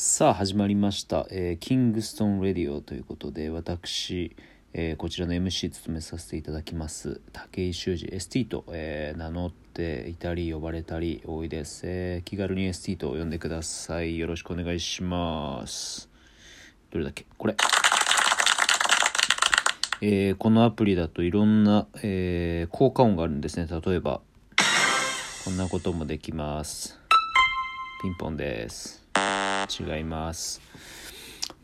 さあ始まりました、えーキングストン・レディオということで私、えーこちらの MC 務めさせていただきます武井修二 ST と、えー名乗っていたり呼ばれたり多いです、えー気軽に ST と呼んでください。よろしくお願いします。どれだっけ？これ。えーこのアプリだといろんな、えー効果音があるんですね。例えばこんなこともできます。ピンポンです。違います。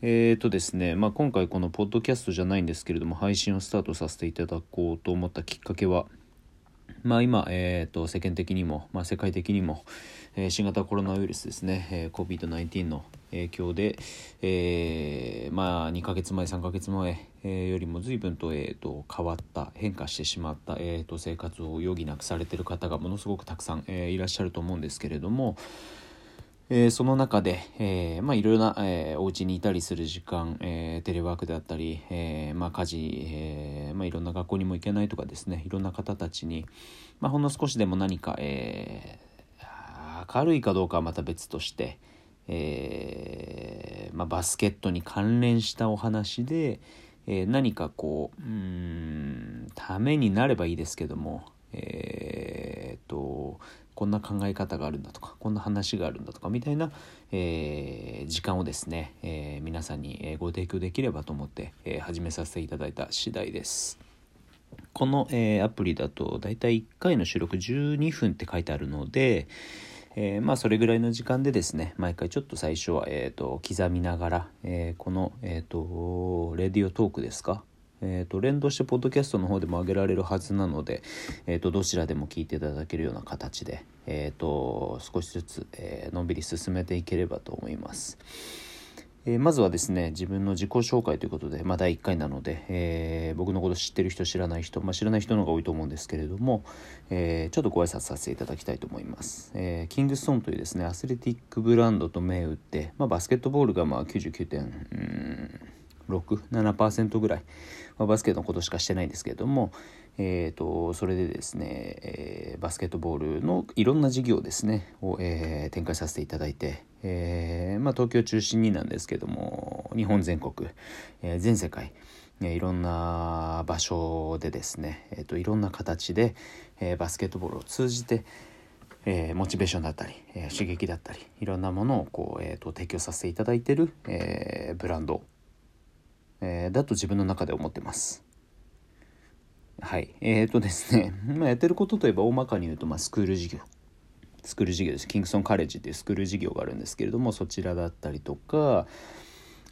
えーとですね、まあ、今回このポッドキャストじゃないんですけれども配信をスタートさせていただこうと思ったきっかけはまあ今、えー、と世間的にも、まあ、世界的にも、えー新型コロナウイルスですね、えー COVID-19 の影響で、えーまあ2ヶ月前3ヶ月前、えーよりも随分と,、えー、と変わった変化してしまった、えー、と生活を余儀なくされてる方がものすごくたくさん、えーいらっしゃると思うんですけれども、えーその中で、えーまあ、いろいろな、えーお家にいたりする時間、えテレワークであったり、えまあ、家事、えまあ、いろんな学校にも行けないとかですねいろんな方たちに、まあ、ほんの少しでも何か、え明るいかどうかはまた別として、えま、バスケットに関連したお話で、え何かこううんためになればいいですけどもえこんな考え方があるんだとかこんな話があるんだとかみたいな、えー時間をですね、えー皆さんにご提供できればと思って、えー始めさせていただいた次第です。この、えアプリだとだいたい1回の収録12分って書いてあるので、えまあそれぐらいの時間でですね毎回ちょっと最初は、えー、と刻みながら、えこの、えー、とレディオトークですかえー、と連動してポッドキャストの方でも上げられるはずなので、えー、とどちらでも聞いていただけるような形で、えー、と少しずつ、えのんびり進めていければと思います。えまずはですね自分の自己紹介ということで、まあ、第1回なので、え僕のこと知ってる人知らない人、まあ、知らない人の方が多いと思うんですけれども、えちょっとご挨拶させていただきたいと思います、えキングストーンというですねアスレティックブランドと銘打って、まあ、バスケットボールがまあ99点67%ぐらい、まあ、バスケのことしかしてないんですけれども、えー、とそれでですね、えーバスケットボールのいろんな事業ですねを、えー展開させていただいて、えーまあ、東京中心になんですけども日本全国、えー全世界、いろんな場所でですね、えー、といろんな形で、えーバスケットボールを通じて、えーモチベーションだったり、えー刺激だったりいろんなものをこう、えー、と提供させていただいてる、えーブランド、えーだと自分の中で思ってます。はい。えー、とですね、まあ、やってることといえば大まかに言うと、まあ、スクール事業。スクール事業です。キングソンカレッジっていうスクール事業があるんですけれども、そちらだったりとか、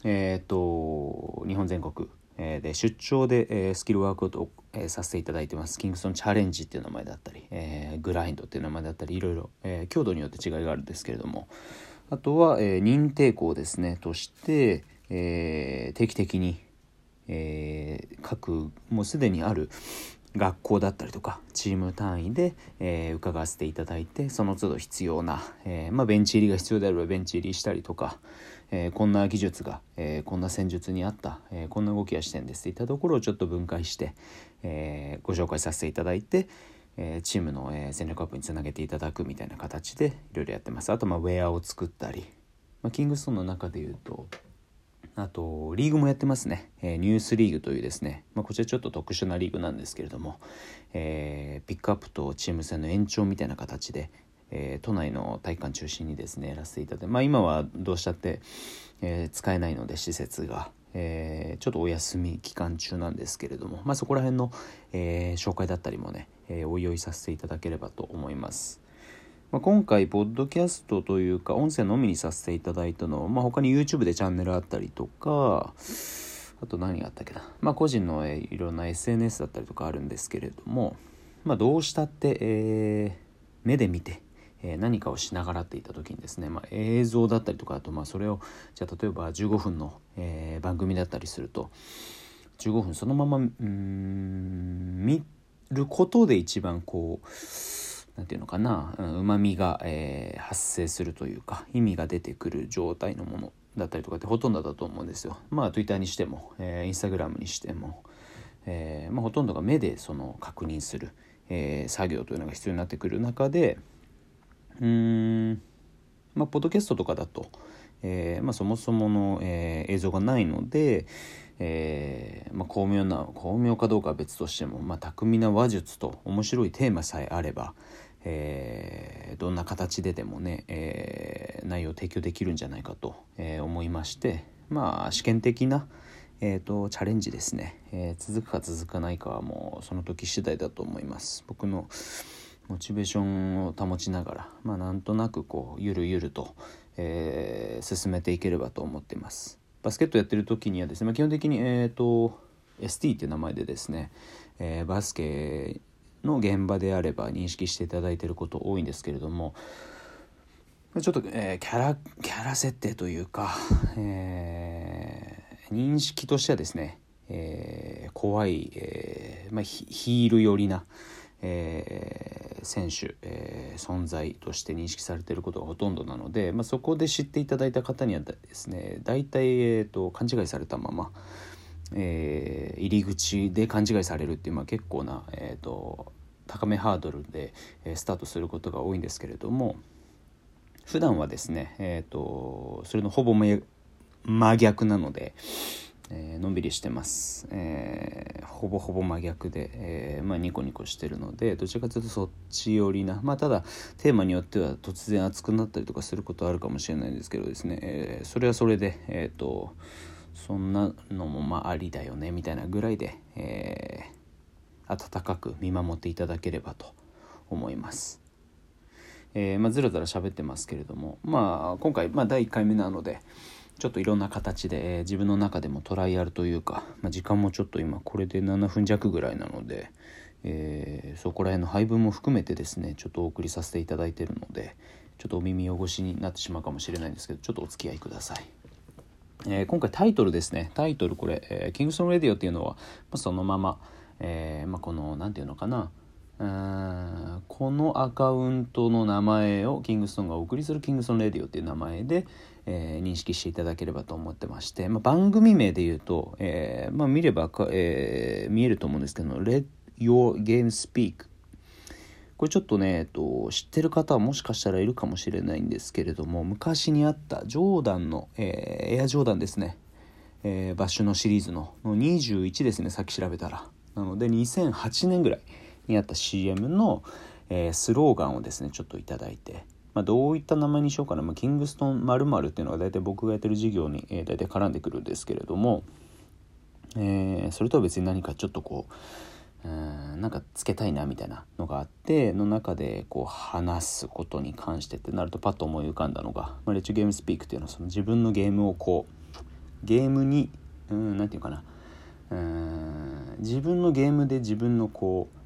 えっ、と、日本全国、で出張で、えスキルワークを、えさせていただいてます。キングソンチャレンジっていう名前だったり、えーグラインドっていう名前だったり、いろいろ、え強度によって違いがあるんですけれども、あとは、え認定校ですね、として、えー定期的に、えー各もうすでにある学校だったりとかチーム単位で、えー伺わせていただいてその都度必要な、えーまあ、ベンチ入りが必要であればベンチ入りしたりとか、えーこんな技術が、えーこんな戦術にあった、えーこんな動きがしてんですっていったところをちょっと分解して、えーご紹介させていただいて、えチームの、え戦略アップにつなげていただくみたいな形でいろいろやってます。あとまあウェアを作ったり、まあ、キングストーンの中でいうとあとリーグもやってますね、えーニュースリーグというですね、まあ、こちらちょっと特殊なリーグなんですけれども、えーピックアップとチーム戦の延長みたいな形で、えー都内の体育館中心にですねやらせていただいてまあ今はどうしたって、え使えないので施設が、えちょっとお休み期間中なんですけれども、まあ、そこら辺の、え紹介だったりもね、えおいおいさせていただければと思います。まあ、今回ポッドキャストというか音声のみにさせていただいたのは、まあ、他に YouTube でチャンネルあったりとかあと何があったっけな、まあ、個人のいろんな SNS だったりとかあるんですけれども、まあ、どうしたって、えー目で見て、えー何かをしながらっていった時にですね、まあ、映像だったりとかあとまあそれをじゃあ例えば15分の、えー番組だったりすると15分そのままうん見ることで一番こうなんていうのかな？うまみが、えー発生するというか意味が出てくる状態のものだったりとかってほとんどだと思うんですよ。まあ Twitter にしても、えー、Instagram にしても、えーまあ、ほとんどが目でその確認する、えー作業というのが必要になってくる中でうーんまあポッドキャストとかだと、えーまあ、そもそもの、えー、映像がないので、えーまあ、巧妙な巧妙かどうかは別としても、まあ、巧みな話術と面白いテーマさえあれば、えー、どんな形ででもね、えー、内容を提供できるんじゃないかと、えー、思いましてまあ試験的な、えーと、チャレンジですね、えー、続くか続かないかはもうその時次第だと思います。僕のモチベーションを保ちながらまあなんとなくこうゆるゆると、えー、進めていければと思っています。バスケットやってる時にはですね、まあ、基本的にえ、ー、と ST っていう名前でですね、えー、バスケの現場であれば認識していただいてること多いんですけれどもちょっと、えー、キャラキャラ設定というか、えー、認識としてはですね、えー、怖い、えーまあ、ヒール寄りな、えー、選手、えー、存在として認識されていることがほとんどなので、まあ、そこで知っていただいた方にはですね大体、えーと、勘違いされたまま、えー、入り口で勘違いされるっていう、まあ、結構な、えーと、高めハードルで、え、スタートすることが多いんですけれども普段はですね、えーと、それのほぼ真逆なので、えー、のんびりしてます、えー、ほぼほぼ真逆で、えー、まあ、ニコニコしてるのでどちらかというとそっち寄りなまあただテーマによっては突然熱くなったりとかすることあるかもしれないんですけどですね、えそれはそれでえっ、とそんなのもまあありだよねみたいなぐらいで、え温かく見守っていただければと思います。えまあ、ずらずら喋ってますけれども、まあ、今回、まあ、第1回目なのでちょっといろんな形で、えー、自分の中でもトライアルというか、まあ、時間もちょっと今これで7分弱ぐらいなので、えー、そこら辺の配分も含めてですねちょっとお送りさせていただいてるのでちょっとお耳汚しになってしまうかもしれないんですけどちょっとお付き合いください。えー、今回タイトルですねタイトルこれ、えー、キングソン・レディオっていうのは、まあ、そのまま、えーまあ、この何て言うのかなこのアカウントの名前をキングストンがお送りするキングストンレディオっていう名前で、えー、認識していただければと思ってまして、まあ、番組名で言うと、えーまあ、見れば、えー、見えると思うんですけど「Let Your Game Speak」これちょっとね、えっと、知ってる方はもしかしたらいるかもしれないんですけれども昔にあったジョーダンの、えー、エアジョーダンですね、えー、バッシュのシリーズのの21ですねさっき調べたら。なので2008年ぐらい。にあった CM の、えー、スローガンをですねちょっと頂いて、まあ、どういった名前にしようかな、まあ、キングストン〇〇っていうのが大体僕がやってる事業に、えー、大体絡んでくるんですけれども、えー、それとは別に何かちょっとこううんなんかつけたいなみたいなのがあっての中でこう話すことに関してってなるとパッと思い浮かんだのが「まあ、レッチゲームスピーク」っていうのはその自分のゲームをこうゲームに何て言うかな。うん自分のゲームで自分のこう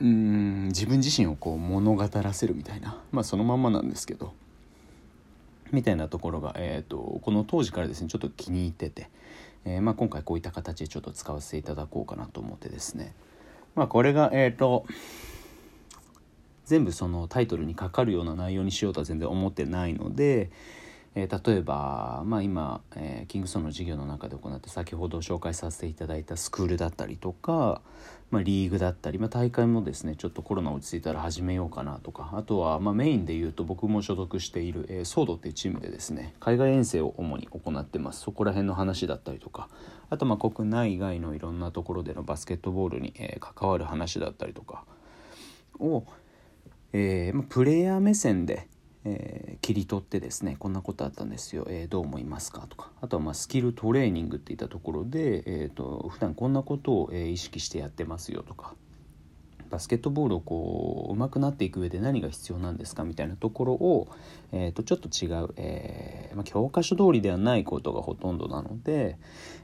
うん自分自身をこう物語らせるみたいなまあそのまんまなんですけどみたいなところが、えーと、この当時からですねちょっと気に入ってて、えー、まあ、今回こういった形でちょっと使わせていただこうかなと思ってですねまあこれがえっ、ー、と全部そのタイトルにかかるような内容にしようとは全然思ってないので、えー、例えば、まあ、今、えー、キングソンの授業の中で行って先ほど紹介させていただいたスクールだったりとか、まあ、リーグだったり、まあ、大会もですねちょっとコロナ落ち着いたら始めようかなとかあとは、まあ、メインで言うと僕も所属している、えー、ソードっていうチームでですね海外遠征を主に行ってます。そこら辺の話だったりとかあとまあ国内外のいろんなところでのバスケットボールに、えー、関わる話だったりとかを、えーまあ、プレイヤー目線でえー、切り取ってですねこんなことあったんですよ、えー、どう思いますか？とか。あとはまあスキルトレーニングっていったところで、えーと、普段こんなことを、え、意識してやってますよ。とか。バスケットボールをこう上手くなっていく上で何が必要なんですかみたいなところを、えー、とちょっと違う、えーまあ、教科書通りではないことがほとんどなので、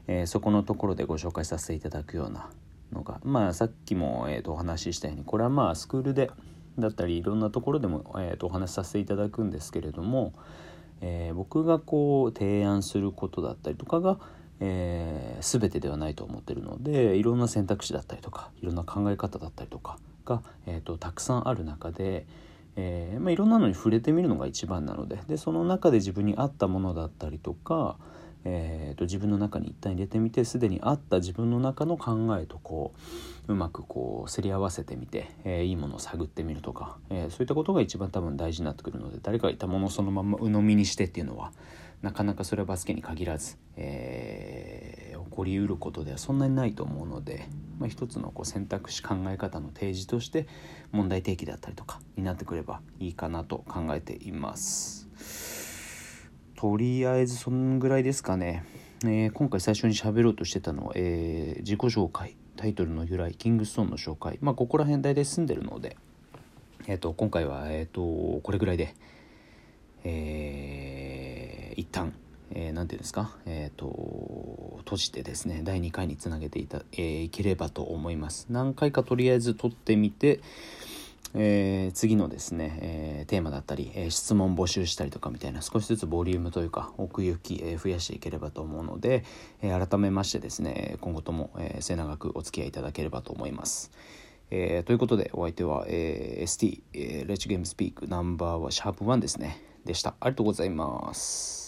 え、そこのところでご紹介させていただくようなのがまあさっきも、えー、とお話ししたようにこれはまあスクールでだったりいろんなところでも、えー、とお話しさせていただくんですけれども、えー、僕がこう提案することだったりとかが、えー、全てではないと思ってるのでいろんな選択肢だったりとかいろんな考え方だったりとかが、えーと、たくさんある中で、えーまあ、いろんなのに触れてみるのが一番なのででその中で自分に合ったものだったりとか、えーと、自分の中に一旦入れてみてすでにあった自分の中の考えとこううまくこうすり合わせてみて、えー、いいものを探ってみるとか、えー、そういったことが一番多分大事になってくるので誰かがいたものをそのまま鵜呑みにしてっていうのはなかなかそれはバスケに限らず、えー、起こりうることではそんなにないと思うので、まあ、一つのこう選択肢考え方の提示として問題提起だったりとかになってくればいいかなと考えています。とりあえずそんぐらいですかね、えー、今回最初に喋ろうとしてたのは、えー、自己紹介タイトルの由来キングストーンの紹介。まあここら辺大体住んでるので、えーと、今回は、えーと、これぐらいで、えー、一旦えー、て言うんですか、えーと、閉じてですね第2回につなげていた、えー、いければと思います。何回かとりあえず撮ってみて、えー、次のですね、えー、テーマだったり、えー、質問募集したりとかみたいな少しずつボリュームというか奥行き、え増やしていければと思うので、え改めましてですね今後とも、え末永くお付き合いいただければと思います。えということでお相手は、え ST、えー、レッチゲームスピークナンバーはシャープ1ですねでしたありがとうございます。